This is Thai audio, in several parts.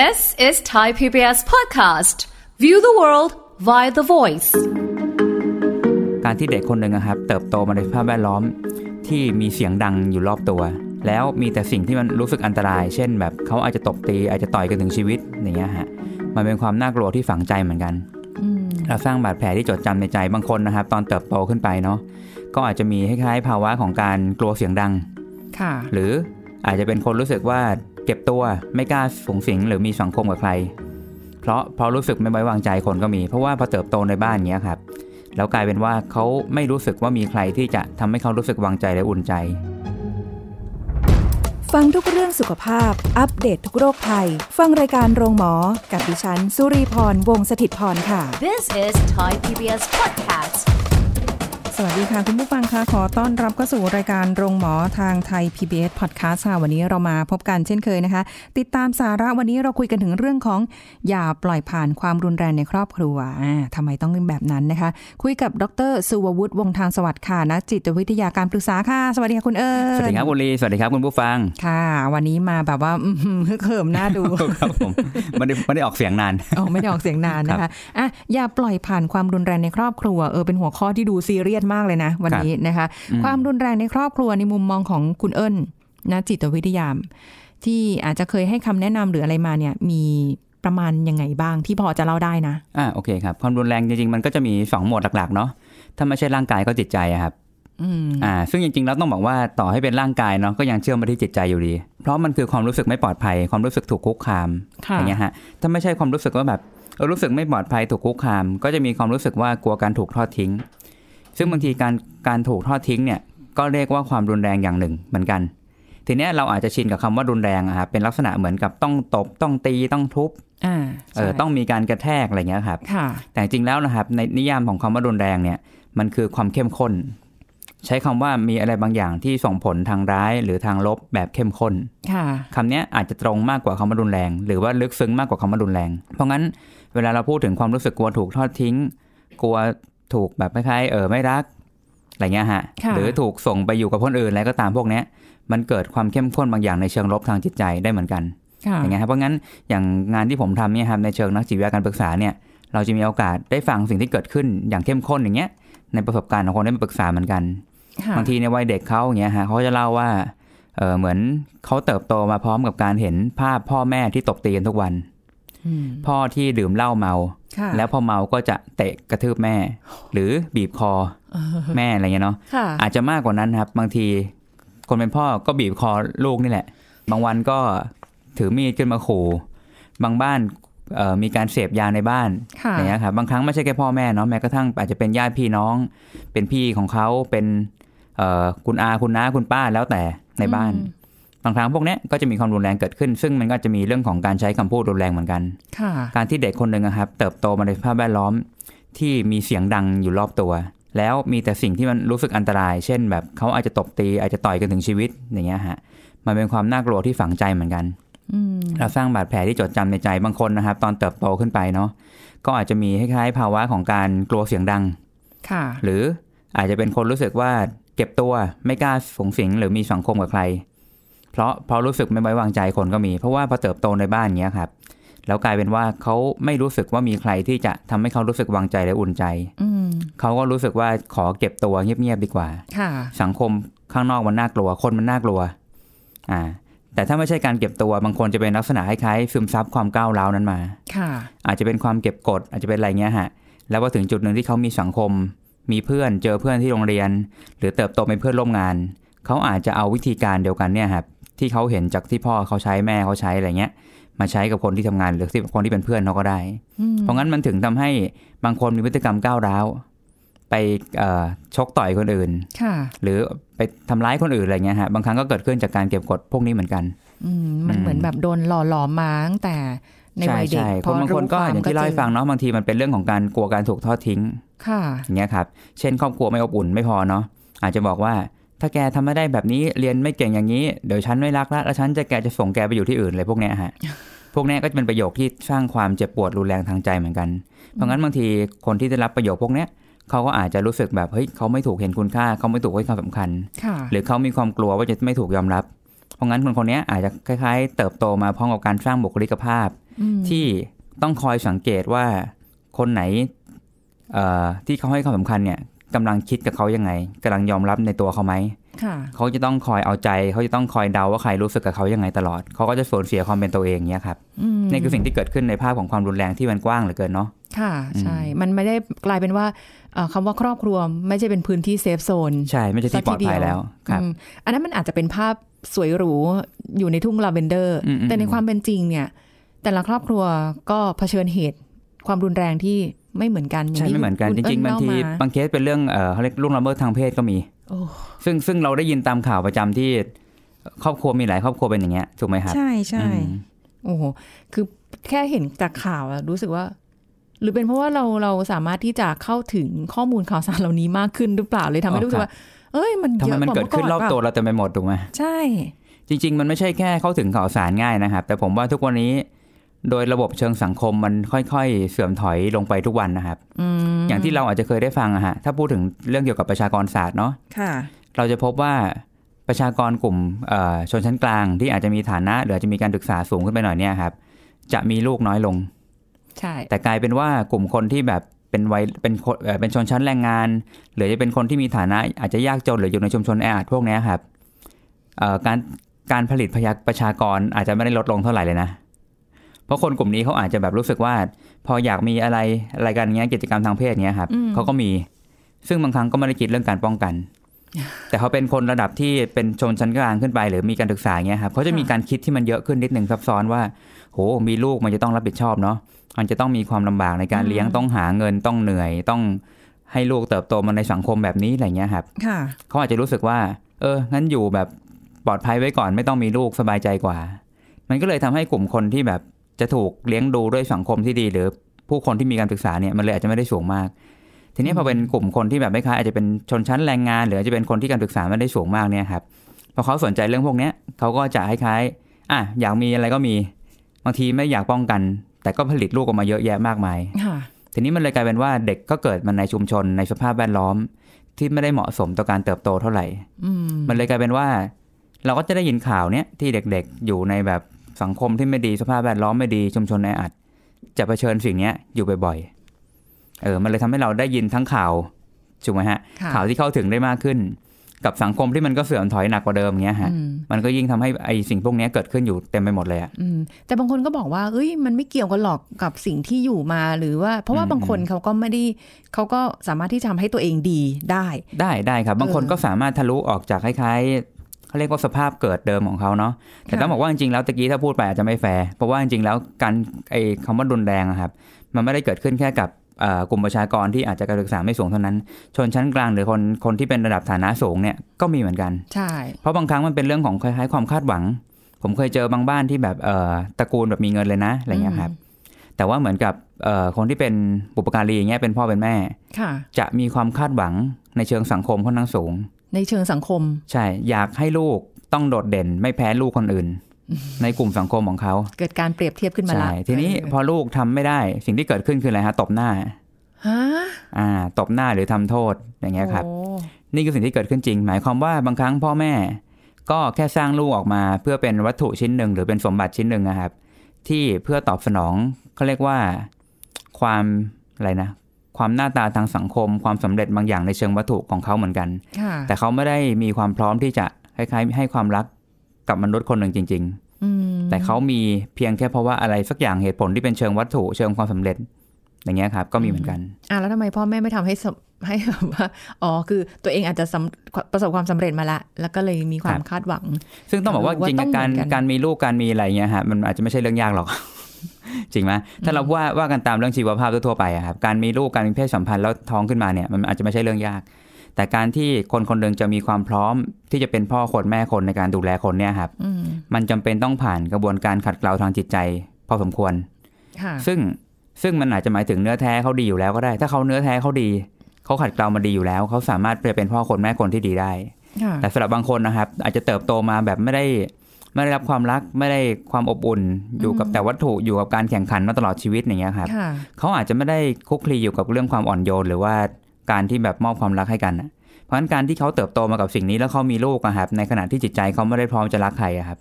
This is Thai PBS podcast. View the world via the voice. การที่เด็กคนหนึ่งอะครับ เติบโตมาในสภาพแวดล้อมที่มีเสียงดังอยู่รอบตัว แล้วมีแต่สิ่งที่มันรู้สึกอันตราย เช่น แบบเขาอาจจะตบตีอาจจะต่อยกันถึงชีวิตอย่างเงี้ยฮะมันเป็นความน่ากลัวที่ฝังใจเหมือนกันเราสร้างบาดแผลที่จดจำในใจบางคนนะครับ ตอนเติบโตขึ้นไปเนาะก็อาจจะมีคล้ายๆภาวะของการกลัวเสียงดังค่ะ หรืออาจจะเป็นคนรู้สึกว่า เก็บตัวไม่กล้าสูงสิงหรือมีสังคมกับใคร เพราะเพราะรู้สึกไม่ไว้วางใจคนก็มี เพราะว่าพอเติบโตในบ้านเนี้ยครับแล้วกลายเป็นว่าเขาไม่รู้สึกว่ามีใครที่จะทำให้เขารู้สึกวางใจและอุ่นใจ ฟังทุกเรื่องสุขภาพ อัปเดตททุกโรคภัย ฟังรายการโรงหมอ กับดิฉัน สุรีพร วงศิตพรค่ะ This is Thai PBS podcast. สวัสดีค่ะ คุณผู้ฟังคะขอต้อนรับเข้าสู่รายการโรงหมอทางไทย PBS Podcast ค่ะวันนี้เรามาพบกันเช่นเคยนะคะ ติดตามสาระวันนี้เราคุยกันถึงเรื่องของ อย่าปล่อยผ่านความรุนแรงในครอบครัวอ่าทำไมต้องเป็นแบบนั้นนะคะ คุยกับดรสุววุฒิวงศ์ทางสวัสดิ์ค่ะนักจิตวิทยาการปรึกษาค่ะ สวัสดีค่ะคุณเอิญสวัสดีครับคุณลีสวัสดีครับคุณผู้ฟังค่ะ วันนี้มาแบบว่าอื้อหือฮึกเหิมหน้าดูครับผมไม่ได้ไม่ได้ออกเสียงนานอ๋อไม่ได้ออกเสียงนานนะคะอะอย่าปล่อยผ่านความรุนแรงในครอบครัวเออเป็นหัวข้อที่ดูซีเรียสมากเลยนะ วันนี้นะคะ ความรุนแรงในครอบครัวในมุมมองของคุณเอิญนะจิตวิทยาที่อาจจะเคยให้คำแนะนำหรืออะไรมาเนี่ยมีประมาณยังไงบ้างที่พอจะเล่าได้นะอ่าโอเคครับความรุนแรงจริงๆ มันก็จะมีสองโหมดหลักๆเนาะถ้าไม่ใช่ร่างกายก็จิตใจอะครับอืมอ่า ซึ่งจริงๆแล้วต้องบอกว่าต่อให้เป็นร่างกายเนาะก็ยังเชื่อมไปที่จิตใจอยู่ดี เพราะมันคือความรู้สึกไม่ปลอดภัย ความรู้สึกถูกคุกคามค่ะอย่างเงี้ยฮะถ้าไม่ใช่ความรู้สึกว่าแบบเออรู้สึกไม่ปลอดภัยถูกคุกคาม ก็จะมีความรู้สึกว่ากลัวการถูกทอดทิ้ง ซึ่งบางทีการการถูกทอดทิ้งเนี่ยก็เรียกว่าความรุนแรงอย่างหนึ่งเหมือนกัน ทีเนี้ยเราอาจจะชินกับคำว่ารุนแรงอะครับเป็นลักษณะเหมือนกับต้องตบต้องตีต้องทุบอ่าเออใช่ต้องมีการกระแทกอะไรเงี้ยครับค่ะแต่จริงๆแล้วนะครับในนิยามของคำว่ารุนแรงเนี่ยมันคือความเข้มข้น ใช้คำว่ามีอะไรบางอย่างที่ส่งผลทางร้ายหรือทางลบแบบเข้มข้นค่ะคำเนี้ยอาจจะตรงมากกว่าคำว่ารุนแรง หรือว่าลึกซึ้งมากกว่าคำว่ารุนแรง เพราะงั้นเวลาเราพูดถึงความรู้สึกกลัวถูกทอดทิ้ง กลัว ถูกแบบคล้ายๆเออไม่รักอะไรเงี้ยฮะค่ะหรือถูกส่งไปอยู่กับคนอื่นอะไรก็ตามพวกเนี้ย มันเกิดความเข้มข้นบางอย่างในเชิงลบทางจิตใจได้เหมือนกันค่ะอย่างเงี้ยครับเพราะงั้นอย่างงานที่ผมทำเนี่ยครับในเชิงนักจิตวิทยาการปรึกษาเนี่ย เราจะมีโอกาสได้ฟังสิ่งที่เกิดขึ้นอย่างเข้มข้นอย่างเงี้ย ในประสบการณ์ของคนได้มาปรึกษาเหมือนกันค่ะบางทีในวัยเด็กเขาอย่างเงี้ยฮะเขาจะเล่าว่าเออเหมือนเขาเติบโตมาพร้อมกับการเห็นภาพพ่อแม่ที่ตบตีกันทุกวันอืม พ่อที่ดื่มเหล้าเมาค่ะแล้วพอเมาก็จะเตะกระทืบแม่ หรือบีบคอแม่อะไรเงี้ยเนาะค่ะอาจจะมากกว่านั้นครับ บางที คนเป็นพ่อก็บีบคอลูกนี่แหละ บางวันก็ถือมีดขึ้นมาขู่บางบ้านเอ่อมีการเสพยาในบ้านค่ะอย่างเงี้ยครับบางครั้งไม่ใช่แค่พ่อแม่เนาะแม้กระทั่งอาจจะเป็นญาติพี่น้อง เป็นพี่ของเขาเป็นเอ่อคุณอาคุณน้าคุณป้าแล้วแต่ในบ้าน บางครั้งพวกเนี้ยก็จะมีความรุนแรงเกิดขึ้น ซึ่งมันก็จะมีเรื่องของการใช้คำพูดรุนแรงเหมือนกันค่ะการที่เด็กคนหนึ่งอะครับ เติบโตมาในสภาพแวดล้อมที่มีเสียงดังอยู่รอบตัว แล้วมีแต่สิ่งที่มันรู้สึกอันตราย เช่น แบบเขาอาจจะตบตีอาจจะต่อยกันถึงชีวิตอย่างเงี้ยฮะมันเป็นความน่ากลัวที่ฝังใจเหมือนกันอืมเราสร้างบาดแผลที่จดจำในใจบางคนนะครับ ตอนเติบโตขึ้นไปเนาะก็อาจจะมีคล้ายๆภาวะของการกลัวเสียงดังค่ะ หรืออาจจะเป็นคนรู้สึกว่าเก็บตัวไม่กล้าสูงสิงหรือมีสังคมกับใคร เพราะเพราะรู้สึกไม่ไว้วางใจคนก็มี เพราะว่าพอเติบโตในบ้านเนี้ยครับแล้วกลายเป็นว่าเขาไม่รู้สึกว่ามีใครที่จะทำให้เขารู้สึกวางใจและอุ่นใจอืมเขาก็รู้สึกว่าขอเก็บตัวเงียบๆดีกว่าค่ะ สังคมข้างนอกมันน่ากลัว คนมันน่ากลัว อ่า แต่ถ้าไม่ใช่การเก็บตัวบางคนจะเป็นลักษณะคล้ายๆซึมซับความก้าวร้าวนั้นมา ค่ะ อาจจะเป็นความเก็บกด อาจจะเป็นอะไรเงี้ยฮะ แล้วพอถึงจุดหนึ่งที่เขามีสังคม มีเพื่อนเจอเพื่อนที่โรงเรียน หรือเติบโตเป็นเพื่อนร่วมงานเขาอาจจะเอาวิธีการเดียวกันเนี่ยครับ ที่เขาเห็นจากที่พ่อเขาใช้แม่เขาใช้อะไรเงี้ย มาใช้กับคนที่ทำงานหรือที่คนที่เป็นเพื่อนเขาก็ได้อืมเพราะงั้นมันถึงทำให้บางคนมีพฤติกรรมก้าวร้าว ไปเอ่อชกต่อยคนอื่นค่ะหรือไปทำร้ายคนอื่นอะไรเงี้ยฮะบางครั้งก็เกิดขึ้นจากการเก็บกดพวกนี้เหมือนกันอืมมันอืมเหมือนแบบโดนหล่อหลอมมาตั้งแต่ในใช่วัยเด็กใช่พคนบางคนก็อย่างที่เล่าให้ฟังเนาะบางทีมันเป็นเรื่องของการกลัวการถูกทอดทิ้ง ค่ะ อย่างเงี้ยครับ เช่นครอบครัวไม่อบอุ่นไม่พอเนาะอาจจะบอกว่า ถ้าแกทำไม่ได้แบบนี้เรียนไม่เก่งอย่างนี้ เดี๋ยวฉันไม่รักละแล้วฉันจะแกจะส่งแกไปอยู่ที่อื่นเลยพวกเนี้ยฮะพวกเนี้ยก็จะเป็นประโยคที่สร้างความเจ็บปวดรุนแรงทางใจเหมือนกัน เพราะงั้นบางทีคนที่ได้รับประโยคพวกเนี้ยเขาก็อาจจะรู้สึกแบบเฮ้ยเขาไม่ถูกเห็นคุณค่าเขาไม่ถูกให้ความสำคัญค่ะหรือเขามีความกลัวว่าจะไม่ถูกยอมรับ เพราะงั้นคนคนเนี้ยอาจจะคล้าย ๆ เติบโตมาพร้อมกับการสร้างบุคลิกภาพอืมที่ต้องคอยสังเกตว่าคนไหนเอ่อที่เขาให้ความสำคัญเนี่ย กำลังคิดกับเขายังไงกำลังยอมรับในตัวเขาไหมค่ะเขาจะต้องคอยเอาใจ เขาจะต้องคอยเดาว่าใครรู้สึกกับเขายังไงตลอด เขาก็จะสูญเสียความเป็นตัวเองเนี่ยครับอืมนี่คือสิ่งที่เกิดขึ้นในภาพของความรุนแรงที่มันกว้างเหลือเกินเนาะค่ะใช่ มันไม่ได้กลายเป็นว่าเอ่อคำว่าครอบครัวไม่ใช่เป็นพื้นที่ safe zone ใช่ ไม่ใช่ที่ปลอดภัยแล้วครับอืมอันนั้นมันอาจจะเป็นภาพสวยหรูอยู่ในทุ่งลาเวนเดอร์อืมอืมแต่ในความเป็นจริงเนี่ย แต่ละครอบครัวก็เผชิญเหตุ ความรุนแรงที่ไม่เหมือนกันย่าใช่ที่ไม่เหมือนกันคุณจริงๆเอิ้บางทีเล่มบางเคสเป็นเรื่องเอ่อเขาเรียกล่วงละเมิดทางเพศก็มีโอ้ซึ่งซึ่งเราได้ยินตามข่าวประจำที่ ครอบครัวมีหลายครอบครัวเป็นอย่างเงี้ยถูกไหมครับใช่ใช่อืมโอ้โหคือแค่เห็นจากข่าวอะรู้สึกว่า หรือเป็นเพราะว่าเราเราสามารถที่จะเข้าถึงข้อมูลข่าวสารเหล่านี้มากขึ้นหรือเปล่าเลยทำให้รู้สึกว่า เอ้ยมันทำเยไมอะมันกว่าเกิดขึ้นรอบตัวเมื่ก่เราเต็มไปหมดถูกไหมใช่ จริง ๆ มันไม่ใช่แค่เข้าถึงข่าวสารง่ายนะครับ แต่ผมว่าทุกวันนี้ โดยระบบเชิงสังคมมันค่อยๆ เสื่อมถอยลงไปทุกวันนะครับอืมอย่างที่เราอาจจะเคยได้ฟังอะฮะถ้าพูดถึงเรื่องเกี่ยวกับประชากรศาสตร์เนาะค่ะเราจะพบว่าประชากรกลุ่มเอ่อชนชั้นกลางที่อาจจะมีฐานะหรืออาจจะมีการศึกษาสูงขึ้นไปหน่อยเนี่ยครับ จะมีลูกน้อยลง ใช่ แต่กลายเป็นว่ากลุ่มคนที่แบบเป็นวัยเป็นคนเอ่อเป็นชนชั้นแรงงาน หรือจะเป็นคนที่มีฐานะ อาจจะยากจนหรืออยู่ในชุมชนแออัดพวกเนี้ยครับเอ่อการการผลิตพยาประชากรอาจจะไม่ได้ลดลงเท่าไหร่เลยนะเพ ราะคนกลุ่มนี้เขาอาจจะแบบรู้สึกว่า พออยากมีอะไรอะไรกันเงี้ยกิจกรรมทางเพศเงี้ยครับเขาก็มี ซึ่งบางครั้งก็ไม่ได้คิดเรื่องการป้องกัน แต่เขาเป็นคนระดับที่เป็นชนชั้นกลางขึ้นไป หรือมีการศึกษาเงี้ยครับเขาจะมีการคิดที่มันเยอะขึ้นนิดนึงซับซ้อนว่า โหมีลูกมันจะต้องรับผิดชอบเนาะมันจะต้องมีความลำบากในการเลี้ยงต้องหาเงินต้องเหนื่อยต้องให้ลูกเติบโตมาในสังคมแบบนี้อะไรเงี้ยครับค่ะเขาอาจจะรู้สึกว่า เออ งั้นอยู่แบบปลอดภัยไว้ก่อนไม่ต้องมีลูกสบายใจกว่า มันก็เลยทำให้กลุ่มคนที่แบบ จะถูกเลี้ยงดูด้วยสังคมที่ดี หรือผู้คนที่มีการศึกษาเนี่ยมันเลยอาจจะไม่ได้สูงมาก ทีนี้พอเป็นกลุ่มคนที่แบบไม่ค้ายอาจจะเป็นชนชั้นแรงงาน หรืออาจจะเป็นคนที่การศึกษาไม่ได้สูงมากเนี่ยครับพอเขาสนใจเรื่องพวกเนี้ยเขาก็จะคล้ายๆอะอยากมีอะไรก็มีบางทีไม่อยากป้องกัน แต่ก็ผลิตลูกออกมาเยอะแยะมากมายค่ะทีนี้มันเลยกลายเป็นว่าเด็กก็เกิดมันในชุมชนในสภาพแวดล้อม ที่ไม่ได้เหมาะสมต่อการเติบโตเท่าไหร่อืมมันเลยกลายเป็นว่า เราก็จะได้ยินข่าวเนี้ยที่เด็กๆ อยู่ในแบบ สังคมที่ไม่ดีสภาพแวดล้อมไม่ดีชุมชนแออัด จะเผชิญสิ่งเนี้ยอยู่บ่อยๆเออมันเลยทำให้เราได้ยินทั้งข่าวถูกไหมฮะค่ะข่าวที่เข้าถึงได้มากขึ้น กับสังคมที่มันก็เสื่อมถอยหนักกว่าเดิมเงี้ยฮะอืมมันก็ยิ่งทำให้ไอสิ่งพวกเนี้ยเกิดขึ้นอยู่เต็มไปหมดเลยอะอืมแต่บางคนก็บอกว่าเอ้ยมันไม่เกี่ยวกันหรอกกับสิ่งที่อยู่มาหรือว่า เพราะว่าอืมบางคนเขาก็ไม่ได้เขาก็สามารถที่จะทำให้ตัวเองดีได้ ได้ได้ครับ บางคนเออก็สามารถทะลุออกจากคล้ายๆ เขาเรียกว่าสภาพเกิดเดิมของเขาเนาะแต่ค่ะต้องบอกว่าจริงๆแล้วตะกี้ถ้าพูดไปอาจจะไม่แฟร์เพราะว่าจริงๆแล้วการไอ้คำว่ารุนแรงอะครับ มันไม่ได้เกิดขึ้นแค่กับเอ่อกลุ่มประชากรที่อาจจะการศึกษาไม่สูงเท่านั้น ชนชั้นกลางหรือคนคนที่เป็นระดับฐานะสูงเนี่ยก็มีเหมือนกันใช่เพราะบางครั้งมันเป็นเรื่องของคล้ายๆความคาดหวัง ผมเคยเจอบางบ้านที่แบบเอ่อตระกูลแบบมีเงินเลยนะอะไรเงี้ยครับแต่ว่าเหมือนกับเอ่อคนที่เป็นบุปการีอย่างเงี้ยเป็นพ่อเป็นแม่ค่ะจะมีความคาดหวังในเชิงสังคมค่อนข้างสูง ในเชิงสังคม ใช่ อยากให้ลูกต้องโดดเด่น ไม่แพ้ลูกคนอื่น ในกลุ่มสังคมของเขา เกิดการเปรียบเทียบขึ้นมาใช่ละทีนี้เออพอลูกทำไม่ได้ สิ่งที่เกิดขึ้นคืออะไรฮะตบหน้าฮะอ่า ตบหน้าหรือทำโทษอย่างเงี้ยครับโอ้นี่คือสิ่งที่เกิดขึ้นจริง หมายความว่าบางครั้งพ่อแม่ ก็แค่สร้างลูกออกมา เพื่อเป็นวัตถุชิ้นหนึ่งหรือเป็นสมบัติชิ้นหนึ่งนะครับ ที่เพื่อตอบสนองเขาเรียกว่าความอะไรนะ ความหน้าตาทางสังคม ความสำเร็จบางอย่างในเชิงวัตถุของเขาเหมือนกันค่ะแต่เขาไม่ได้มีความพร้อมที่จะคล้ายๆให้ความรักกับมนุษย์คนหนึ่งจริงอืมๆแต่เขามีเพียงแค่เพราะว่าอะไรสักอย่างเหตุผลที่เป็นเชิงวัตถุเชิงความสำเร็จ อย่างเงี้ยครับก็มีเหมือนกันอะแล้วทำไมพ่อแม่ไม่ทำให้สำให้แบบว่าอ๋อคือตัวเองอาจจะสำประสบความสำเร็จมาละ แล้วก็เลยมีความครับคาดหวัง ซึ่งต้องบอกว่าเออจริงว่าต้องๆการเหมือนกันการมีลูกการมีอะไรเงี้ยฮะมันอาจจะไม่ใช่เรื่องยากหรอก จริงไหมถ้าเราว่าว่ากันตามเรื่องชีวภาพทั่วๆไปอะครับการมีลูกการมีเพศสัมพันธ์แล้วท้องขึ้นมาเนี่ยมันอาจจะไม่ใช่เรื่องยาก แต่การที่คนคนหนึ่งจะมีความพร้อมที่จะเป็นพ่อคนแม่คนในการดูแลคนเนี่ยครับอืมมันจำเป็นต้องผ่านกระบวนการขัดเกลาทางจิตใจ พอสมควรค่ะซึ่งซึ่งมันอาจจะหมายถึงเนื้อแท้เขาดีอยู่แล้วก็ได้ ถ้าเขาเนื้อแท้เขาดีเขาขัดเกลามาดีอยู่แล้ว เขาสามารถไปเป็นพ่อคนแม่คนที่ดีได้ค่ะแต่สำหรับบางคนนะครับ อาจจะเติบโตมาแบบไม่ได้ ไม่ได้รับความรักไม่ได้ความอบอุ่น อยู่กับแต่วัตถุอยู่กับการแข่งขันมาตลอดชีวิตอย่างเงี้ยครับค่ะเขาอาจจะไม่ได้คลุกคลีอยู่กับเรื่องความอ่อนโยน หรือว่าการที่แบบมอบความรักให้กันน่ะเพราะฉะนั้นการที่เขาเติบโตมากับสิ่งนี้แล้วเขามีลูกอะครับในขณะที่จิตใจเขาไม่ได้พร้อมจะรักใครอะครับ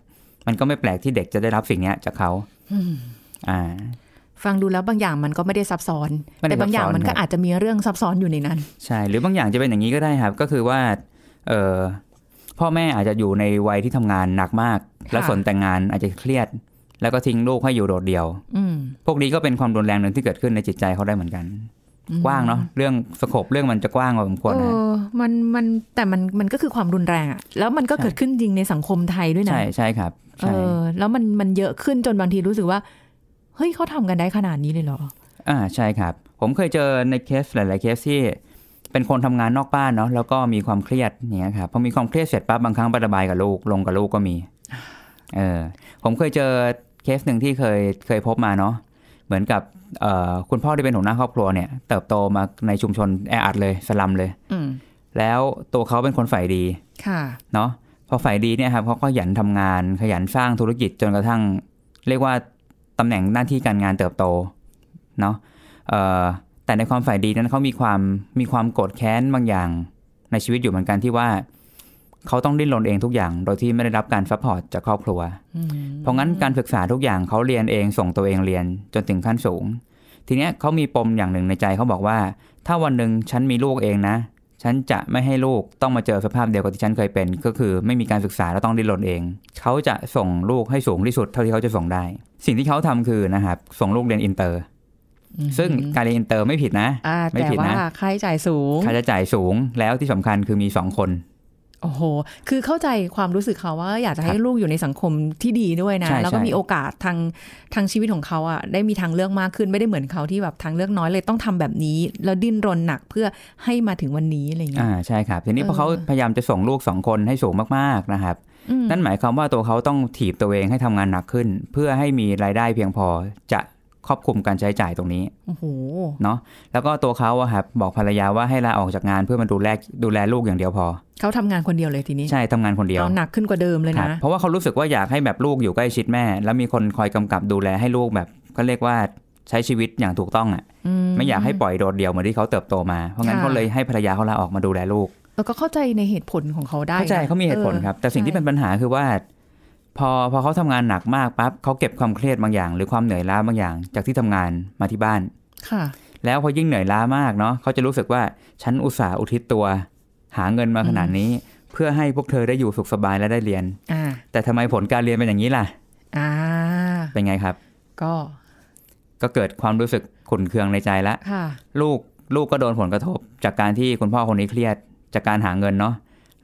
มันก็ไม่แปลกที่เด็กจะได้รับสิ่งเนี้ยจากเขาอืมอ่าฟังดูแล้วบางอย่างมันก็ไม่ได้ซับซ้อนไม่ได้แต่บางอย่างซับซ้อนมันก็ครับอาจจะมีเรื่องซับซ้อนอยู่ในนั้น ใช่ หรือบางอย่างจะเป็นอย่างนี้ก็ได้ครับ ก็คือว่า เออ พ่อแม่อาจจะอยู่ในวัยที่ทำงานหนักมาก และสนแต่งงานอาจจะเครียด แล้วก็ทิ้งลูกให้อยู่โดดเดี่ยวอืมพวกนี้ก็เป็นความรุนแรงหนึ่งที่เกิดขึ้นในจิตใจเขาได้เหมือนกัน กว้างเนาะเรื่องสโคปเรื่องมันจะกว้างพอสมควรเอนะฮะอมันมันแต่มันมันก็คือความรุนแรงอะแล้วมันก็ใช่เกิดขึ้นจริงในสังคมไทยด้วยนะใช่ใช่ครับเอใช่อแล้วมันมันเยอะขึ้นจนบางทีรู้สึกว่าเฮ้ยเขาทำกันได้ขนาดนี้เลยเหรออ่าใช่ครับ ผมเคยเจอในเคสหลาย ๆ เคสที่ เป็นคนทำงานนอกบ้านเนาะแล้วก็มีความเครียดอย่างเงี้ยครับพอมีความเครียดเสร็จปั๊บบางครั้งไประบายกับลูกลงกับลูกก็มี เออผมเคยเจอเคสหนึ่งที่เคยเคยพบมาเนาะเหมือนกับเอ่อคุณพ่อที่เป็นหัวหน้าครอบครัวเนี่ยเติบโตมาในชุมชนแออัดเลยสลัมเลยอืมแล้วตัวเขาเป็นคนใฝ่ดีค่ะเนาะพอใฝ่ดีเนี่ยครับเขาก็ขยันทำงานขยันสร้างธุรกิจจนกระทั่ง เรียกว่าตำแหน่งหน้าที่การงานเติบโตเนาะเอ่อ แต่ในความใฝ่ดีนั้นเขามีความมีความโกรธแค้นบางอย่าง ในชีวิตอยู่เหมือนกันที่ว่า เขาต้องดิ้นรนเองทุกอย่าง โดยที่ไม่ได้รับการ support จากครอบครัวอืมเพราะงั้นการศึกษาทุกอย่างเขาเรียนเองส่งตัวเองเรียนจนถึงขั้นสูง ทีเนี้ยเขามีปมอย่างหนึ่งในใจเขาบอกว่า ถ้าวันหนึ่งฉันมีลูกเองนะ ฉันจะไม่ให้ลูกต้องมาเจอสภาพเดียวกับที่ฉันเคยเป็น ก็คือไม่มีการศึกษาแล้วต้องดิ้นรนเอง เขาจะส่งลูกให้สูงที่สุดเท่าที่เขาจะส่งได้ สิ่งที่เขาทำคือนะครับส่งลูกเรียนอินเตอร์ ซึ่งการเรียนอินเตอร์ไม่ผิดนะอ่าไม่แต่ผิดว่านะค่าใช้จ่ายสูงค่าใช้จ่ายสูงแล้วที่สำคัญคือมีสองคนโอ้โห คือเข้าใจความรู้สึกเขาว่าอยากจะให้ครับลูกอยู่ในสังคมที่ดีด้วยนะใช่แล้วก็ใช่มีโอกาสทางทางชีวิตของเขาอะได้มีทางเลือกมากขึ้นไม่ได้เหมือนเขาที่แบบทางเลือกน้อยเลยต้องทำแบบนี้ แล้วดิ้นรนหนักเพื่อให้มาถึงวันนี้อะไรอย่างเงี้อ่ายใช่ครับ ทีนี้พอเออเขาพยายามจะส่งลูกสองคนให้สูงมากๆนะครับอืมนั่นหมายความว่าตัวเขาต้องถีบตัวเองให้ทำงานหนักขึ้น เพื่อให้มีรายได้เพียงพอจะ ครอบคลุมการใช้จ่ายตรงนี้โอ้โหเนาะแล้วก็ตัวเขาอะครับบอกภรรยาว่าให้ลาออกจากงานเพื่อมาดูแลดูแลลูกอย่างเดียวพอ เขาทำงานคนเดียวเลยทีนี้ ใช่ทำงานคนเดียวเอาหนักขึ้นกว่าเดิมเลยครับนะ เพราะว่าเขารู้สึกว่าอยากให้แบบลูกอยู่ใกล้ชิดแม่ แล้วมีคนคอยกำกับดูแลให้ลูกแบบก็เรียกว่าใช้ชีวิตอย่างถูกต้องอะอืไม่อยากให้ปล่อยโดดเดี่ยวเหมือนที่เขาเติบโตมา เพราะงั้นค่ะเขาเลยให้ภรรยาเขาลาออกมาดูแลลูกแล้วก็เข้าใจในเหตุผลของเขาได้เข้าใจนะเขามีเหตุผลออครับ แต่สิ่งที่เป็นปัญหาคือว่า พอพอเขาทำงานหนักมากปั๊บเขาเก็บความเครียดบางอย่าง หรือความเหนื่อยล้าบางอย่าง จากที่ทำงานมาที่บ้าน ค่ะ แล้วพอยิ่งเหนื่อยล้ามากเนาะเขาจะรู้สึกว่าฉันอุตส่าห์อุทิศตัว หาเงินมาขนาดนี้ เพื่อให้พวกเธอได้อยู่สุขสบายและได้เรียนอ่าแต่ทำไมผลการเรียนเป็นอย่างนี้ล่ะอ่าเป็นไงครับ ก็ ก็เกิดความรู้สึกขุ่นเคืองในใจละค่ะลูกลูกก็โดนผลกระทบ จากการที่คุณพ่อคนนี้เครียด จากการหาเงินเนาะ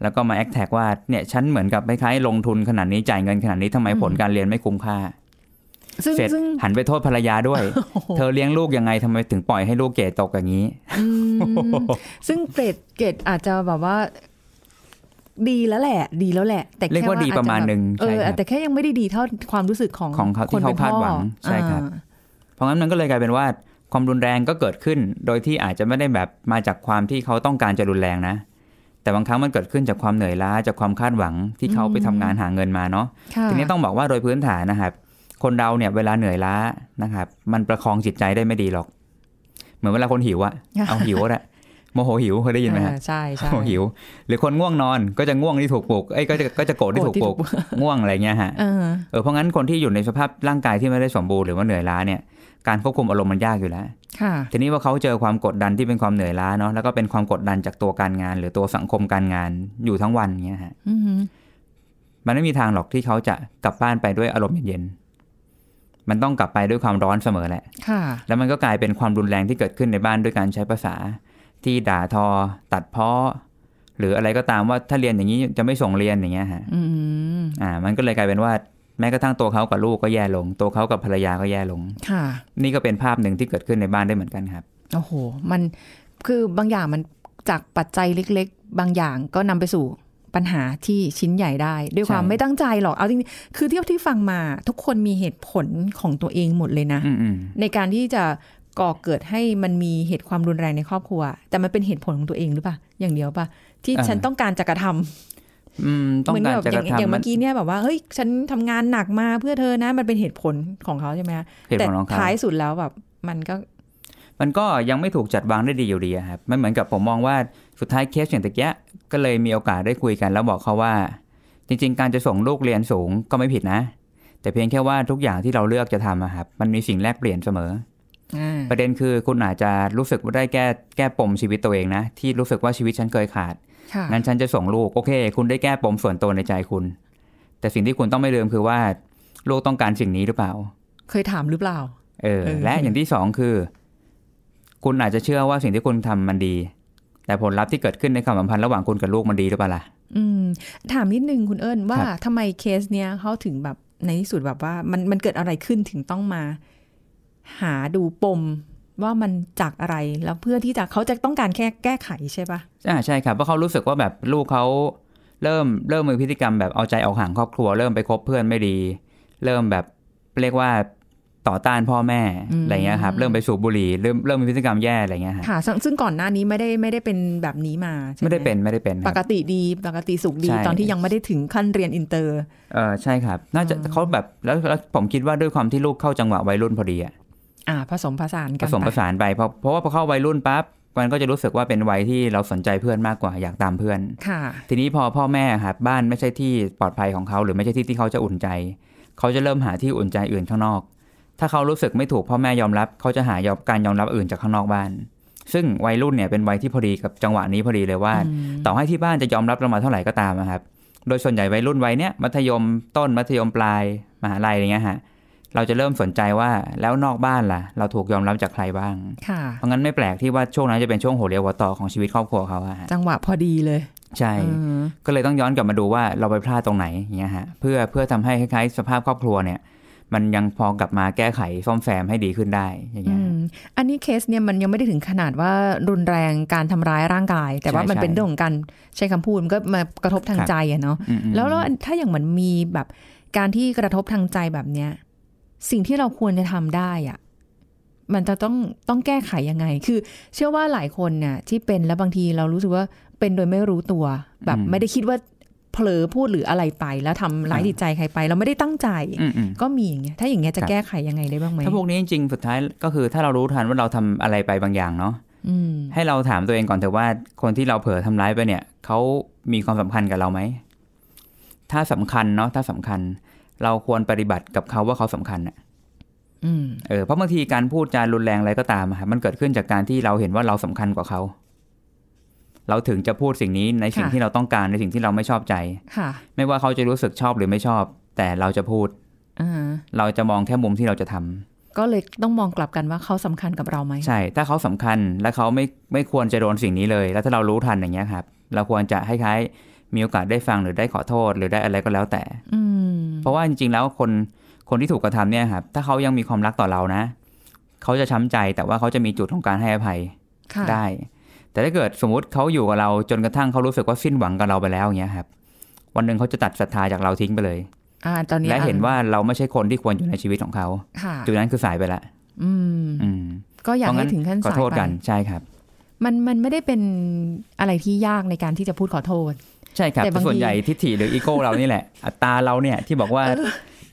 แล้วก็มาแอคแท็กว่าเนี่ยฉันเหมือนกับคล้ายๆลงทุนขนาดนี้จ่ายเงินขนาดนี้ทำไมผลการเรียนไม่คุ้มค่าซึ่งเสร็จซึ่งหันไปโทษภรรยาด้วยโอ้โหเธอเลี้ยงลูกยังไงทำไมถึงปล่อยให้ลูกเกรดตกอย่างนี้อืมซึ่งเกรดเกรดอาจจะแบบว่า ดีแล้วแหละ ดีแล้วแหละ แต่แค่เรียกว่าดีอจจประมาณหนึ่งเอใช่อครับแต่แค่ยังไม่ได้ดีเท่าความรู้สึกของของเขาที่คนป็นเขาคาดหวังพ่อใช่ครับอ่าเพราะงั้นมันก็เลยกลายเป็นว่าความรุนแรงก็เกิดขึ้น โดยที่อาจจะไม่ได้แบบมาจากความที่เขาต้องการจะรุนแรงนะ แต่บางครั้งมันเกิดขึ้นจากความเหนื่อยล้าจากความคาดหวังที่เขาไปทำงานหาเงินมาเนาะค่ะทีนี้ต้องบอกว่าโดยพื้นฐานนะครับ คนเราเนี่ยเวลาเหนื่อยล้านะครับ มันประคองจิตใจได้ไม่ดีหรอก เหมือนเวลาคนหิวอะเอาหิวก็ได้โมโหหิวเคยได้ยินไหมฮะเออใช่ใช่โมโหหิว หรือคนง่วงนอนก็จะง่วงที่ถูกปลุกเอ้ยก็จะก็จะโกรธที่ถูกปลุกโกรธที่ถูกง่วงอะไรเงี้ยฮะเออเออเพราะงั้นคนที่อยู่ในสภาพร่างกายที่ไม่ได้สมบูรณ์หรือว่าเหนื่อยล้าเนี่ย การควบคุมอารมณ์มันยากอยู่แล้วค่ะทีนี้ว่าเขาเจอความกดดันที่เป็นความเหนื่อยล้าเนาะแล้วก็เป็นความกดดันจากตัวการงาน หรือตัวสังคมการงานอยู่ทั้งวันเงี้ยฮะอือหือมันไม่มีทางหรอกที่เขาจะกลับบ้านไปด้วยอารมณ์เย็นๆมันต้องกลับไปด้วยความร้อนเสมอแหละ ค่ะ แล้วมันก็กลายเป็นความรุนแรงที่เกิดขึ้นในบ้านด้วยการใช้ภาษา ที่ด่าทอ ตัดเพ้อหรืออะไรก็ตามว่าถ้าเรียนอย่างนี้จะไม่ส่งเรียนอย่างเงี้ยฮะ อืมอ่า มันก็เลยกลายเป็นว่า แม้กระทั่งตัวเขากับลูกก็แย่ลง ตัวเขากับภรรยาก็แย่ลง ค่ะ นี่ก็เป็นภาพหนึ่งที่เกิดขึ้นในบ้านได้เหมือนกันครับ โอ้โห มันคือบางอย่างมันจากปัจจัยเล็ก ๆ บางอย่างก็นำไปสู่ปัญหาที่ชิ้นใหญ่ได้ ด้วยความใช่ไม่ตั้งใจหรอก เอาจริงๆ คือเที่ยวที่ฟังมา ทุกคนมีเหตุผลของตัวเองหมดเลยนะอืมอืมในการที่จะก่อเกิดให้มันมีเหตุความรุนแรงในครอบครัว แต่มันเป็นเหตุผลของตัวเองหรือเปล่า อย่างเดียวป่ะ ที่ฉันต้องการจะกระทำ อืมต้องเหมือนการแบบจะอกย่างระทำอย่างมัเมื่อกี้เนี่ยแบบว่าเฮ้ยฉันทำงานหนักมาเพื่อเธอนะ มันเป็นเหตุผลของเขาใช่ไหมคะเหตุแต่ผลของเขาท้ายสุดแล้วแบบ มันก็ มันก็ยังไม่ถูกจัดวางได้ดีอยู่ดีอะครับมันเหมือนกับผมมองว่าสุดท้ายเคสอย่างตะเกียก็เลยมีโอกาสได้คุยกัน แล้วบอกเขาว่า จริง ๆ การจะส่งลูกเรียนสูงก็ไม่ผิดนะ แต่เพียงแค่ว่าทุกอย่างที่เราเลือกจะทำอะครับมันมีสิ่งแลกเปลี่ยนเสมออ่าประเด็นคือคุณอาจจะรู้สึกว่าได้แก้แก้ปมชีวิตตัวเองนะ ที่รู้สึกว่าชีวิตฉันเคยขาดค่ะ งั้นฉันจะส่งลูก โอเค คุณได้แก้ปมส่วนตัวในใจคุณ แต่สิ่งที่คุณต้องไม่ลืมคือว่า ลูกต้องการสิ่งนี้หรือเปล่า เคยถามหรือเปล่า เออเออและอย่างที่สองคือ คุณอาจจะเชื่อว่าสิ่งที่คุณทำมันดี แต่ผลลัพธ์ที่เกิดขึ้นในความสัมพันธ์ระหว่างคุณกับลูกมันดีหรือเปล่าล่ะอืม ถามนิดนึงคุณเอิญว่าครับทำไมเคสเนี้ยเขาถึงแบบในที่สุดแบบว่ามันมันเกิดอะไรขึ้นถึงต้องมา หาดูปม ว่ามันจากอะไรแล้วเพื่อที่จะเขาจะต้องการแค่แก้ไขใช่ปะอ่าใช่ครับเพราะเขารู้สึกว่าแบบลูกเขาเริ่มเริ่มมีพฤติกรรมแบบเอาใจออกห่างครอบครัว เริ่มไปคบเพื่อนไม่ดี เริ่มแบบเรียกว่าต่อต้านพ่อแม่อะไรเงี้ยครับเริ่มไปสูบบุหรี่เริ่มเริ่มมีพฤติกรรมแย่อะไรเงี้ยฮะค่ะซึ่งซึ่งก่อนหน้านี้ไม่ได้ไม่ได้เป็นแบบนี้มาใช่หไม่ได้เป็นไม่ได้เป็นคปรับกติดีปกติสุขดีใช่ตอนที่ยังไม่ได้ถึงขั้นเรียนอินเตอร์เออใช่ครับ น่าจะเขาแบบแล้วแล้วผมคิดว่าด้วยความที่ลูกเข้าจังหวะวัยรุ่นพอดีอะ อ่าผสมผสานผกันสมไปผสานไปเพราะเพราะว่าพอเข้าวัยรุ่นปั๊บมันก็จะรู้สึกว่าเป็นวัยที่เราสนใจเพื่อนมากกว่าอยากตามเพื่อนค่ะทีนี้พอพ่อแม่ครับบ้านไม่ใช่ที่ปลอดภัยของเขาหรือไม่ใช่ที่ที่เขาจะอุ่นใจ เขาจะเริ่มหาที่อุ่นใจอื่นข้างนอก ถ้าเขารู้สึกไม่ถูกพ่อแม่ยอมรับ เขาจะหายอมการยอมรับอื่นจากข้างนอกบ้าน ซึ่งวัยรุ่นเนี่ยเป็นวัยที่พอดีกับจังหวะนี้พอดีเลยว่า ต่อให้ที่บ้านจะยอมรับเรามาเท่าไหร่ก็ตามนะครับ โดยส่วนใหญ่วัยรุ่นวัยเนี้ยมัธยมต้นมัธยมปลายมหาลัยอะไรเงี้ยฮะ เราจะเริ่มสนใจว่าแล้วนอกบ้านล่ะ เราถูกยอมรับจากใครบ้างค่ะเพราะงั้นไม่แปลกที่ว่าช่วงนั้นจะเป็นช่วงหัวเรียวหัวต่อของชีวิตครอบครัวเขาอะฮะจังหวะพอดีเลย ใช่อืมก็เลยต้องย้อนกลับมาดูว่าเราไปพลาดตรงไหนอย่างเงี้ยฮะเพื่อเพื่อทำให้คล้ายๆ สภาพครอบครัวเนี่ย มันยังพอกลับมาแก้ไขซ่อมแซมให้ดีขึ้นได้อย่างอืเงี้ยมอันนี้เคสเนี่ยมันยังไม่ได้ถึงขนาดว่ารุนแรงการทำร้ายร่างกาย แต่ว่าใช่มันเป็นใช่เรื่องของการใช้คำพูดมันก็มากระทบทางครับใจอะเนาะอืมอืมแล้วแล้วถ้าอย่างเหมือนมีแบบการที่กระทบทางใจแบบเนี้ย สิ่งที่เราควรจะทำได้อะมันจะต้องต้องแก้ไขยังไง คือ เชื่อว่าหลายคนเนี่ยที่เป็นแล้วบางทีเรารู้สึกว่าเป็นโดยไม่รู้ตัว แบบอืมไม่ได้คิดว่าเผลอพูดหรืออะไรไป แล้วทำร้ายอ่าจิตใจใครไป เราไม่ได้ตั้งใจอืมอืมก็มีอย่างเงี้ยถ้าอย่างเงี้ยจะครับแก้ไขยังไงได้บ้างไหมถ้าพวกนี้จริงๆสุดท้ายก็คือถ้าเรารู้ทันว่าเราทำอะไรไปบางอย่างเนาะอืมให้เราถามตัวเองก่อนเถอะว่าคนที่เราเผลอทำร้ายไปเนี่ยเขามีความสำคัญกับเราไหมถ้าสำคัญเนาะถ้าสำคัญ เราควรปฏิบัติกับเขาว่าเขาสำคัญอะอืมเออเพราะบางทีการพูดจารุนแรงอะไรก็ตามอะครับมันเกิดขึ้นจากการที่เราเห็นว่าเราสำคัญกว่าเขา เราถึงจะพูดสิ่งนี้ในสิ่งค่ะที่เราต้องการในสิ่งที่เราไม่ชอบใจค่ะ ไม่ว่าเขาจะรู้สึกชอบหรือไม่ชอบ แต่เราจะพูดอ่าเราจะมองแค่มุมที่เราจะทำก็เลยต้องมองกลับกันว่าเขาสำคัญกับเราไหมใช่ ถ้าเขาสำคัญและเขาไม่ไม่ควรจะโดนสิ่งนี้เลย แล้วถ้าเรารู้ทันอย่างเงี้ยครับ เราควรจะคล้ายๆ มีโอกาสได้ฟังหรือได้ขอโทษ หรือได้อะไรก็แล้วแต่ อืมเพราะว่าจริงๆแล้วคนคนที่ถูกกระทำเนี่ยครับ ถ้าเขายังมีความรักต่อเรานะ เขาจะช้ำใจแต่ว่าเขาจะมีจุดของการให้อภัยค่ะได้ แต่ถ้าเกิดสมมุติเขาอยู่กับเราจนกระทั่งเขารู้สึกว่าสิ้นหวังกับเราไปแล้วอย่างเงี้ยครับ วันหนึ่งเขาจะตัดศรัทธาจากเราทิ้งไปเลยอ่าตอนนี้และเห็นอ่ว่าเราไม่ใช่คนที่ควรอยู่ในชีวิตของเขาค่ะจุดนั้นคือสายไปละอืมอืมก็อยากเพราะงั้ให้นถึงขั้นขอสายโทษไปกันใช่ครับ มันมันไม่ได้เป็นอะไรที่ยากในการที่จะพูดขอโทษ ใช่ครับแต่บางทีส่วนใหญ่ทิฏฐิหรืออีโก้เรานี่แหละ อัตตาเราเนี่ยที่บอกว่า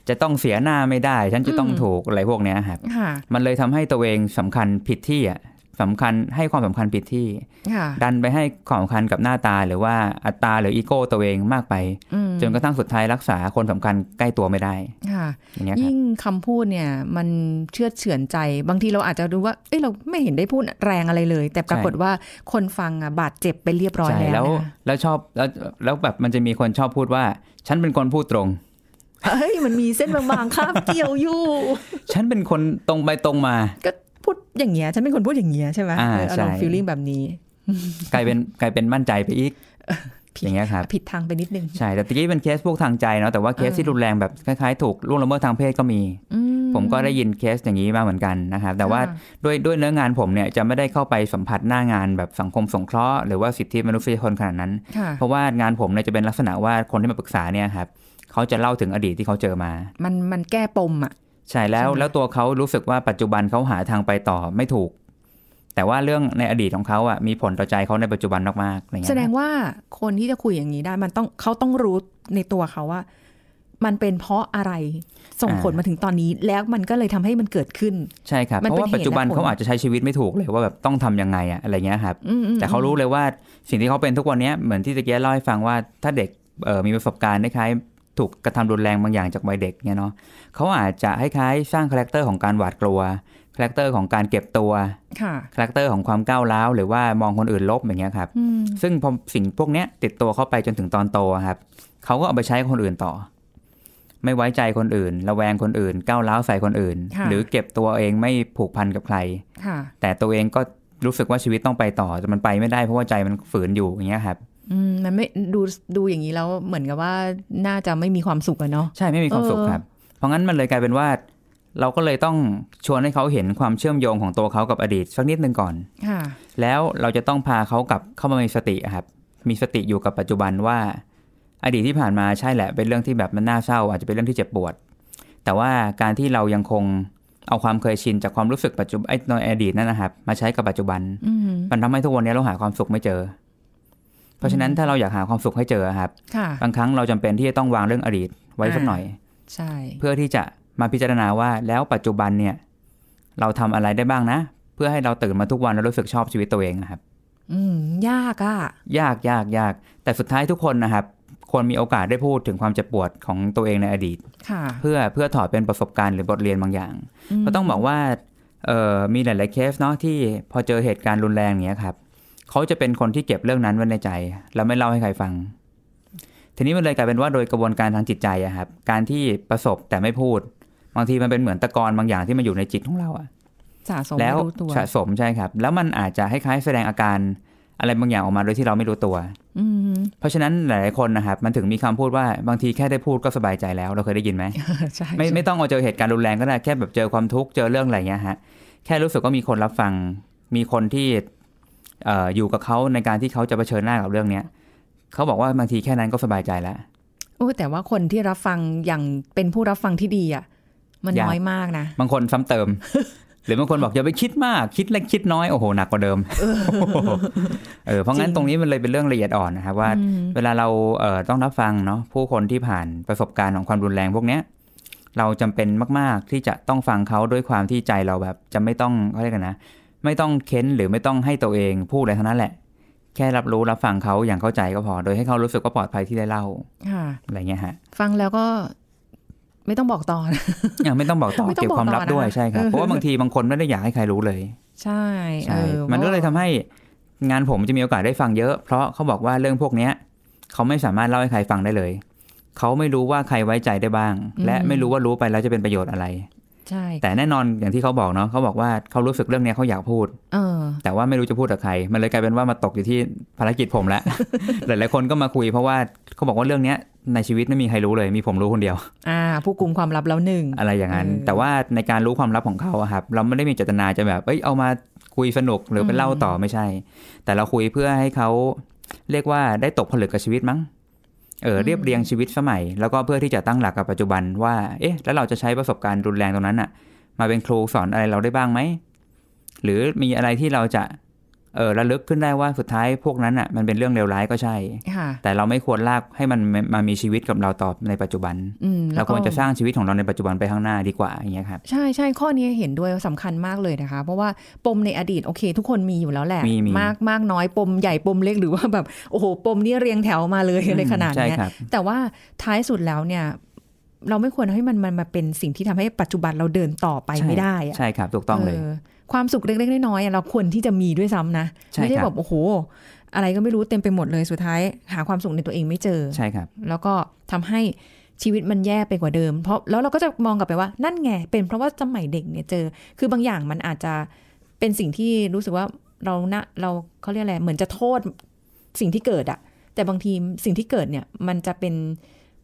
จะต้องเสียหน้าไม่ได้ ฉันจะต้องอืมถูกอะไรพวกเนี้ยครับค่ะมันเลยทำให้ตัวเองสำคัญผิดที่อะ สำคัญให้ความสำคัญผิดที่ค่ะดันไปให้ความสำคัญกับหน้าตาหรือว่าอัตราหรืออีโก้ตัวเองมากไปอืมจนกระทั่งสุดท้ายรักษาคนสำคัญใกล้ตัวไม่ได้ค่ะอย่างเงี้ยครับยิ่งคำพูดเนี่ย มันเชื่อดเฉือนใจ บางทีเราอาจจะรู้ว่าเอ้ยเราไม่เห็นได้พูดแรงอะไรเลย แต่ปรากฏว่าคนฟังอะบาดเจ็บไปเรียบร้อยใช่แล้วแล้วนะคะแล้วชอบแล้วแล้วแบบมันจะมีคนชอบพูดว่า ฉันเป็นคนพูดตรงเฮ้ยมันมีเส้นบางๆคาบเกี่ยวอยู่ ฉันเป็นคนตรงไปตรงมา ก็ พูดอย่างเงี้ยฉันเป็นคนพูดอย่างเงี้ยใช่ไหมอ่าเอออารมณ์ใช่ฟีลลิ่งแบบนี้กลายเป็นกลายเป็นมั่นใจไปอีกผิดอย่างเงี้ยครับผิดทางไปนิดนึงใช่แต่ตะกี้เป็นเคสพวกทางใจเนาะแต่ว่าเคสเออที่รุนแรงแบบคล้ายๆถูกล่วงละเมิดทางเพศก็มีอืผมก็ได้ยินเคสอย่างนี้มาเหมือนกันนะครับแต่ว่าค่ะด้วยด้วยเนื้องานผมเนี่ยจะไม่ได้เข้าไปสัมผัสหน้างานแบบสังคมสงเคราะห์หรือว่าสิทธิมนุษยชนขนาดนั้นค่ะเพราะว่างานผมเนี่ยจะเป็นลักษณะว่าคนที่มาปรึกษาเนี่ยครับเขาจะเล่าถึงอดีตที่เขาเจอมา มันมันแก้ปมอะ ใช่แล้วใช่ไหมแล้วตัวเขารู้สึกว่าปัจจุบันเขาหาทางไปต่อไม่ถูก แต่ว่าเรื่องในอดีตของเขาอะมีผลต่อใจเขาในปัจจุบันมากๆอะไรเงี้ยแสดงว่าคนที่จะคุยอย่างนี้ได้ มันต้องเขาต้องรู้ในตัวเขาว่า มันเป็นเพราะอะไรส่งผลมาถึงตอนนี้ แล้วมันก็เลยทำให้มันเกิดขึ้น ใช่ครับมันเพเป็นราะว่าปัจจุบันเหตุและผลเขาอาจจะใช้ชีวิตไม่ถูกเลยว่าแบบต้องทำยังไงอะอะไรเงี้ยครับอืมอืมแต่เขารู้เลยว่าสิ่งที่เขาเป็นทุกวันเนี้ยเหมือนที่ตะเกียเล่าให้ฟังว่าถ้าเด็กเอ่อมีประสบการณ์คล้ายๆ ถูกกระทำรุนแรงบางอย่างจากวัยเด็กเนี่ยเนาะเขาอาจจะคล้ายๆสร้าง character ของการหวาดกลัว character ของการเก็บตัวค่ะ character ของความก้าวร้าวหรือว่ามองคนอื่นลบอย่างเงี้ยครับอืมซึ่งพอสิ่งพวกเนี้ยติดตัวเข้าไปจนถึงตอนโตอะครับเขาก็เอาไปใช้กับคนอื่นต่อ ไม่ไว้ใจคนอื่น ระแวงคนอื่น ก้าวร้าวใส่คนอื่นค่ะหรือเก็บตัวเองไม่ผูกพันกับใครค่ะแต่ตัวเองก็รู้สึกว่าชีวิตต้องไปต่อแต่มันไปไม่ได้เพราะว่าใจมันฝืนอยู่อย่างเงี้ยครับอื มมันไม่ดูดูอย่างนี้แล้วเหมือนกับว่าน่าจะไม่มีความสุขอะเนาะใช่ไม่มีความสุขเออครับ เพราะงั้นมันเลยกลายเป็นว่า เราก็เลยต้องชวนให้เขาเห็นความเชื่อมโยงของตัวเขากับอดีตสักนิดนึงก่อนค่ะแล้วเราจะต้องพาเขากลับเข้ามามีสติอะครับ มีสติอยู่กับปัจจุบันว่า อดีตที่ผ่านมาใช่แหละ เป็นเรื่องที่แบบมันน่าเศร้า อาจจะเป็นเรื่องที่เจ็บปวด แต่ว่าการที่เรายังคงเอาความเคยชินจากความรู้สึกปัจจุบันไอ้ในอดีตนั่นนะครับ มาใช้กับปัจจุบันอืมมันทำให้ทุกวันนี้เราหาความสุขไม่เจอ เพราะฉะนั้นถ้าเราอยากหาความสุขให้เจอครับค่ะบางครั้งเราจำเป็นที่จะต้องวางเรื่องอดีตไว้สักหน่อย ใช่ เพื่อที่จะมาพิจารณาว่าแล้วปัจจุบันเนี่ย เราทำอะไรได้บ้างนะ เพื่อให้เราตื่นมาทุกวันแล้วรู้สึกชอบชีวิตตัวเองนะครับ อืมยากอะยากยากยาก แต่สุดท้ายทุกคนนะครับควรมีโอกาสได้พูดถึงความเจ็บปวดของตัวเองในอดีตค่ะเพื่อเพื่อถอดเป็นประสบการณ์หรือบทเรียนบางอย่างก็ต้องบอกว่าเอ่อมีหลาย ๆ เคสเนาะที่พอเจอเหตุการณ์รุนแรงอย่างเงี้ยครับ เขาจะเป็นคนที่เก็บเรื่องนั้นไว้ในใจ แล้วไม่เล่าให้ใครฟัง ทีนี้มันเลยกลายเป็นว่าโดยกระบวนการทางจิตใจอะครับ การที่ประสบแต่ไม่พูด บางทีมันเป็นเหมือนตะกอนบางอย่างที่มันอยู่ในจิตของเราอะสะสมแล้วไม่รู้ตัวสะสมใช่ครับ แล้วมันอาจจะคล้ายๆแสดงอาการอะไรบางอย่างออกมาโดยที่เราไม่รู้ตัวอืมเพราะฉะนั้นหลายๆคนนะครับ มันถึงมีคำพูดว่าบางทีแค่ได้พูดก็สบายใจแล้ว เราเคยได้ยินไหมใช่ไม่ใช่ไม่ต้องเอาเจอเหตุการณ์รุนแรงก็ได้แค่แบบเจอความทุกข์เจอเรื่องอะไรเงี้ยฮะแค่รู้สึกว่ามีคนรับฟัง มีคนที่เอ่ออยู่กับเขาในการที่เขาจะเผชิญหน้ากับเรื่องเนี้ยเขาบอกว่าบางทีแค่นั้นก็สบายใจแล้วโอ้แต่ว่าคนที่รับฟังอย่างเป็นผู้รับฟังที่ดีอะมันยากน้อยมากนะ บางคนซ้ำเติม หรือบางคนบอกอย่าไปคิดมากคิดเล็กคิดน้อยโอ้โหหนักกว่าเดิมเออเพราะงั้นจริงตรงนี้มันเลยเป็นเรื่องละเอียดอ่อนนะครับว่าอืมเวลาเราเอ่อต้องรับฟังเนาะผู้คนที่ผ่านประสบการณ์ของความรุนแรงพวกเนี้ยเราจำเป็นมาก ๆ ที่จะต้องฟังเขาด้วยความที่ใจเราแบบ จะไม่ต้องเขาเรียกกันนะ ไม่ต้องเค้นหรือไม่ต้องให้ตัวเองพูดอะไรทั้งนั้นแหละ แค่รับรู้รับฟังเขาอย่างเข้าใจก็พอ โดยให้เขารู้สึกว่าปลอดภัยที่ได้เล่าค่ะอะไรเงี้ยฮะ ฟังแล้วก็ไม่ต้องบอกต่อนะอย่างไม่ต้องบอกต่อไม่ต้องเก็บความลับบอกต่อด้วยนะคะใช่ครับเออเพราะว่าบางทีบางคนไม่ได้อยากให้ใครรู้เลย ใช่ใช่ออมันก็เลยทำให้งานผมจะมีโอกาสได้ฟังเยอะ เพราะเขาบอกว่าเรื่องพวกเนี้ยเขาไม่สามารถเล่าให้ใครฟังได้เลย เขาไม่รู้ว่าใครไว้ใจได้บ้าง และไม่รู้ว่ารู้ไปแล้วจะเป็นประโยชน์อะไร ใช่แต่แน่นอนอย่างที่เขาบอกเนาะเขาบอกว่าเขารู้สึกเรื่องเนี้ยเขาอยากพูดเออแต่ว่าไม่รู้จะพูดกับใคร มันเลยกลายเป็นว่ามาตกอยู่ที่ภารกิจผมแล้วหลายๆคนก็มาคุยเพราะว่าเขาบอกว่าเรื่องเนี้ยในชีวิตไม่มีใครรู้เลยมีผมรู้คนเดียว อ่า ผู้กลุ่มความลับแล้วหนึ่งอะไรอย่างนั้นเออแต่ว่าในการรู้ความลับของเขาอะครับ เราไม่ได้มีเจตนาจะแบบเอ้ยเอามาคุยสนุกหรือไปเล่าต่อไม่ใช่ แต่เราคุยเพื่อให้เขาเรียกว่าได้ตกผลึกกับชีวิตมั้ง เออเรียบเรียงชีวิตสมัย แล้วก็เพื่อที่จะตั้งหลักกับปัจจุบันว่า เอ๊ะ แล้วเราจะใช้ประสบการณ์รุนแรงตรงนั้นอะมาเป็นครูสอนอะไรเราได้บ้างไหมหรือมีอะไรที่เราจะ เออระลึกขึ้นได้ว่าสุดท้ายพวกนั้นอะมันเป็นเรื่องเลวร้ายก็ใช่ค่ะแต่เราไม่ควรลากให้มันมามีชีวิตกับเราต่อในปัจจุบันอืมเราแล้วคก็วรจะสร้างชีวิตของเราในปัจจุบันไปข้างหน้าดีกว่าอย่างเงี้ยครับใช่ใช่ข้อนี้เห็นด้วยสำคัญมากเลยนะคะ เพราะว่าปมในอดีตโอเค ทุกคนมีอยู่แล้วแหละมีมีมากมากน้อยปมใหญ่ปมเล็กหรือว่าแบบโอ้โหปมนี่เรียงแถวมาเลยในขนาดใช่เนี้ยครับแต่ว่าท้ายสุดแล้วเนี่ย เราไม่ควรให้มันมันมาเป็นสิ่งที่ทำให้ปัจจุบันเราเดินต่อไปไม่ได้อะใช่ครับถูกต้องเลย ความสุขเล็กๆน้อยๆอะเราควรที่จะมีด้วยซ้ำนะใช่ไม่ใช่ครับแบบโอ้โห อะไรก็ไม่รู้เต็มไปหมดเลยสุดท้าย หาความสุขในตัวเองไม่เจอใช่ครับ แล้วก็ทำให้ชีวิตมันแย่ไปกว่าเดิม เพราะแล้วเราก็จะมองกลับไปว่านั่นไง เป็นเพราะว่าสมัยเด็กเนี่ยเจอ คือบางอย่างมันอาจจะเป็นสิ่งที่รู้สึกว่าเรานะเราเขาเรียกอะไรเหมือนจะโทษสิ่งที่เกิดอะแต่บางทีสิ่งที่เกิดเนี่ยมันจะเป็น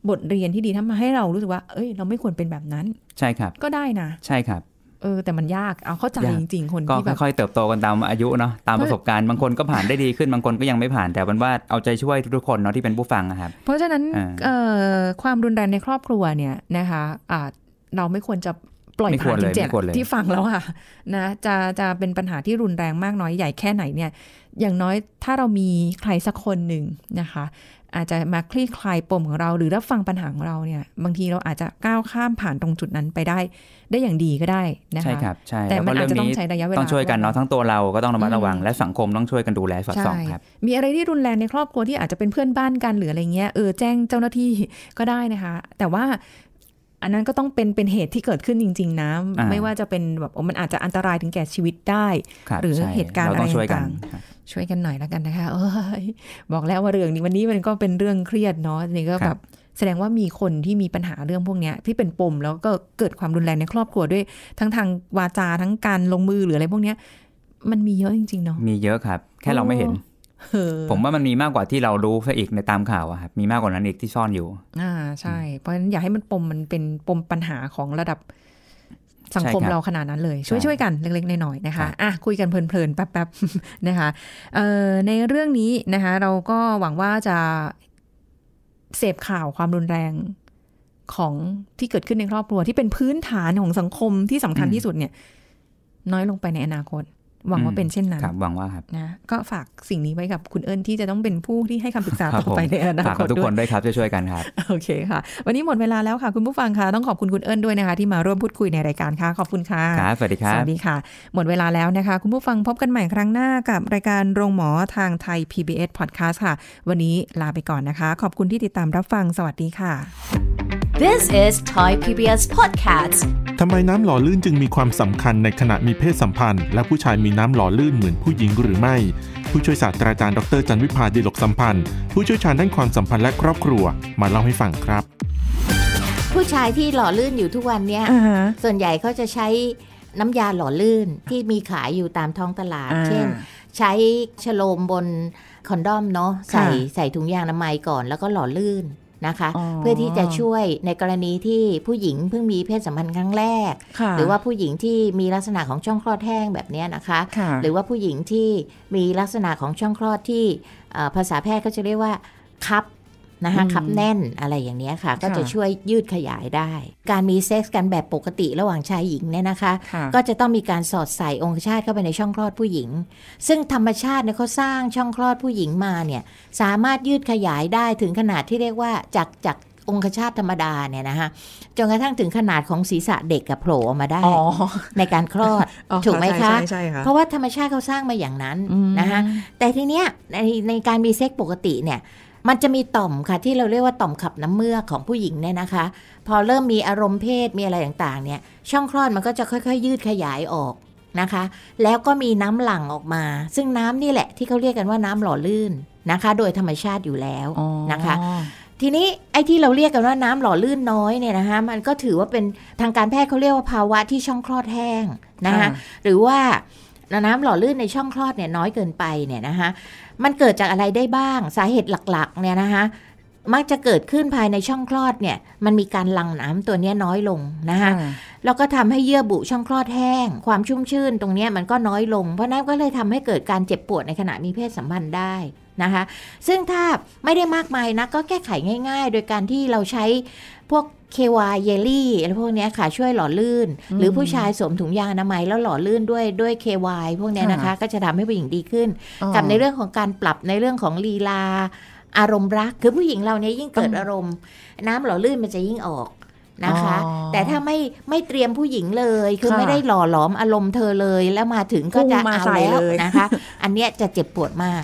บทเรียนที่ดีทำมาให้เรารู้สึกว่า เอ้ย เราไม่ควรเป็นแบบนั้น ใช่ครับ ก็ได้นะ ใช่ครับ เออ แต่มันยาก เอาเข้าใจยากจริง ๆ คนก็ที่แบบค่อยๆเติบโตกันตามอายุเนาะ ตามประสบการณ์ บางคนก็ผ่านได้ดีขึ้น บางคนก็ยังไม่ผ่าน แต่เป็นว่าเอาใจช่วยทุกๆคนเนาะที่เป็นผู้ฟังนะครับ เพราะฉะนั้นอ่าเอ่อความรุนแรงในครอบครัวเนี่ยนะคะอ่าเราไม่ควรจะปล่อยไม่ควผ่ารนเลยจริงไม่ควรเลยๆที่ฟังแล้วค่ะนะจะจะเป็นปัญหาที่รุนแรงมากน้อยใหญ่แค่ไหนเนี่ย อย่างน้อยถ้าเรามีใครสักคนหนึ่งนะคะ อาจจะมาคลี่คลายปมของเรา หรือรับฟังปัญหาของเราเนี่ย บางทีเราอาจจะก้าวข้ามผ่านตรงจุดนั้นไปได้ ได้อย่างดีก็ได้นะคะใช่ครับใช่แต่ล้วมันก็อาจจะต้องเรื่ใช้ระยะเวลาต้องช่วยกันเนาะทั้งตัวเราก็ต้องระมัดระวังอืมและสังคมต้องช่วยกันดูแลสอดส่องใช่ครับมีอะไรที่รุนแรงในครอบครัวที่อาจจะเป็นเพื่อนบ้านกันหรืออะไรเงี้ยเออแจ้งเจ้าหน้าที่ก็ได้นะคะ แต่ว่าอันนั้นก็ต้องเป็นเป็นเหตุที่เกิดขึ้นจริง ๆนะอ่าไม่ว่าจะเป็นแบบโอ้มันอาจจะอันตรายถึงแก่ชีวิตได้ครับหรือใช่เหตุการณ์เราต้องอะไรช่วยกันต่างครับ ช่วยกันหน่อยแล้วกันนะคะเอ้ยบอกแล้วว่าเรื่องนี้วันนี้มันก็เป็นเรื่องเครียดเนาะนี่ก็คแบรับบแสดงว่ามีคนที่มีปัญหาเรื่องพวกเนี้ยที่เป็นปมแล้วก็เกิดความรุนแรงในครอบครัวด้วยทั้งทางวาจาทั้งการลงมือหรืออะไรพวกเนี้ยมันมีเยอะจริงๆเนาะมีเยอะครับ แค่เราไม่เห็นเออผมว่ามันมีมากกว่าที่เรารู้ซะอีกในตามข่าวอะครับมีมากกว่านั้นอีกที่ซ่อนอยู่ อ่าใช่ เพราะฉะนั้นอย่าให้มันปมมันเป็นปมปัญหาของระดับ สังคมใช่ครับเราขนาดนั้นเลย ช่วยใช่ช่วยกันเล็กๆน้อยๆนะครัคะบอะคุยกันเพลินๆแป๊บๆนะคะเอ่อในเรื่องนี้นะคะ เราก็หวังว่าจะเสพข่าวความรุนแรงของที่เกิดขึ้นในครอบครัวที่เป็นพื้นฐานของสังคมที่สำคัญที่สุดเนี่ย น้อยลงไปในอนาคต หวังว่าเป็นเช่นนั้นครับหวังว่าครับนะก็ฝากสิ่งนี้ไว้กับคุณเอิญที่จะต้องเป็นผู้ที่ให้คำปรึกษาครับต่อไปผมในอนาฝากคกัตบทุกด้ควยนด้วยครับช่วยๆกันครับโอเคค่ะ วันนี้หมดเวลาแล้วค่ะ คุณผู้ฟังค่ะต้องขอบคุณคุณเอิญด้วยนะคะ ที่มาร่วมพูดคุยในรายการค่ะขอบคุณค่ะครับสวัสดีครัสบวัสดีค่ะ หมดเวลาแล้วนะคะ คุณผู้ฟังพบกันใหม่ครั้งหน้ากับรายการโรงหมอทางไทย PBS Podcast ค่ะ วันนี้ลาไปก่อนนะคะ ขอบคุณที่ติดตามรับฟังสวัสดีค่ะ This is Thai PBS Podcast ทำไมน้ำหล่อลื่นจึงมีความสำคัญในขณะมีเพศสัมพันธ์ และผู้ชายมีน้ำหล่อลื่นเหมือนผู้หญิงหรือไม่ ผู้ช่วยศาสตราจารย์ดรจันวิพาดีลกสัมพันธ์ ผู้เชี่ยวชาญด้านความสัมพันธ์และครอบครัว มาเล่าให้ฟังครับ ผู้ชายที่หล่อลื่นอยู่ทุกวันเนี้ยอ่าฮะส่วนใหญ่เขาจะใช้น้ำยาหล่อลื่นที่มีขายอยู่ตามท้องตลาดอ่าเช่น ใช้ฉโลมบนคอนดอมเนาะใส่ค่ะใส่ถุงยางอนามัยก่อนแล้วก็หล่อลื่น นะคะอ๋อเพื่อที่จะช่วยในกรณีที่ผู้หญิงเพิ่งมีเพศสัมพันธ์ครั้งแรกค่ะหรือว่าผู้หญิงที่มีลักษณะของช่องคลอดแห้งแบบเนี้ยนะคะค่ะหรือว่าผู้หญิงที่มีลักษณะของช่องคลอดที่เอ่อภาษาแพทย์เขาจะเรียกว่าคับ นะคะอืมคับแน่นอะไรอย่างเนี้ยค่ะ ก็ค่ะจะช่วยยืดขยายได้ การมีเซ็กส์กันแบบปกติระหว่างชายหญิงเนี่ยนะคะค่ะก็จะต้องมีการสอดใส่องคชาตเข้าไปในช่องคลอดผู้หญิง ซึ่งธรรมชาติเนี่ยเขาสร้างช่องคลอดผู้หญิงมาเนี่ยสามารถยืดขยายได้ถึงขนาดที่เรียกว่าจากจากองคชาตธรรมดาเนี่ยนะคะจนกระทั่งถึงขนาดของศีรษะเด็กกับโผล่ออกมาได้อ๋อในการคลอดอ๋อถูกไหมคะใช่ใช่ใช่ค่ะ เพราะว่าธรรมชาติเขาสร้างมาอย่างนั้นอืมนะคะแต่ทีเนี้ยในในการมีเซ็กปกติเนี่ย มันจะมีต่อมค่ะที่เราเรียกว่าต่อมขับน้ำเมือกของผู้หญิงเนี่ยนะคะ พอเริ่มมีอารมณ์เพศมีอะไรต่างๆเนี่ยช่องคลอดมันก็จะค่อยๆ ยืดขยายออกนะคะ แล้วก็มีน้ำหลั่งออกมา ซึ่งน้ำนี่แหละที่เขาเรียกกันว่าน้ำหล่อลื่นนะคะ โดยธรรมชาติอยู่แล้วอ๋อนะคะ ทีนี้ไอ้ที่เราเรียกกันว่าน้ำหล่อลื่นน้อยเนี่ยนะคะมันก็ถือว่าเป็นทางการแพทย์เขาเรียกว่าภาวะที่ช่องคลอดแห้งนะคะค่ะหรือว่าน้ำหล่อลื่นในช่องคลอดเนี่ยน้อยเกินไปเนี่ยนะคะ มันเกิดจากอะไรได้บ้าง สาเหตุหลักๆ เนี่ยนะคะมักจะเกิดขึ้นภายในช่องคลอดเนี่ย มันมีการหลั่งน้ำตัวเนี้ยน้อยลงนะคะแล้วก็ทำให้เยื่อบุช่องคลอดแห้ง ความชุ่มชื่นตรงเนี้ยมันก็น้อยลง เพราะนั้นก็เลยทำให้เกิดการเจ็บปวดในขณะมีเพศสัมพันธ์ได้ นะคะ ซึ่งถ้าไม่ได้มากมายนะก็แก้ไขง่าย ๆ โดยการที่เราใช้พวกเควาเยลลี่อะไรพวกเนี้ยค่ะช่วยหล่อลื่น หรือผู้ชายสวมถุงยางอนามัยแล้วหล่อลื่นด้วยด้วยเควายพวกเนี้ยนะคะ ก็จะทำให้ผู้หญิงดีขึ้นอ๋อกับในเรื่องของการปรับในเรื่องของลีลา อารมณ์รัก คือผู้หญิงเราเนี่ยยิ่งเกิดต้องอารมณ์ น้ำหล่อลื่นมันจะยิ่งออกนะคะอ๋อแต่ถ้าไม่ไม่เตรียมผู้หญิงเลย คือค่ะไม่ได้หล่อหลอมอารมณ์เธอเลยแล้วมาถึงก็จะพุ่งมาเอาใส่แล้วเลยนะคะ อันเนี้ยจะเจ็บปวดมาก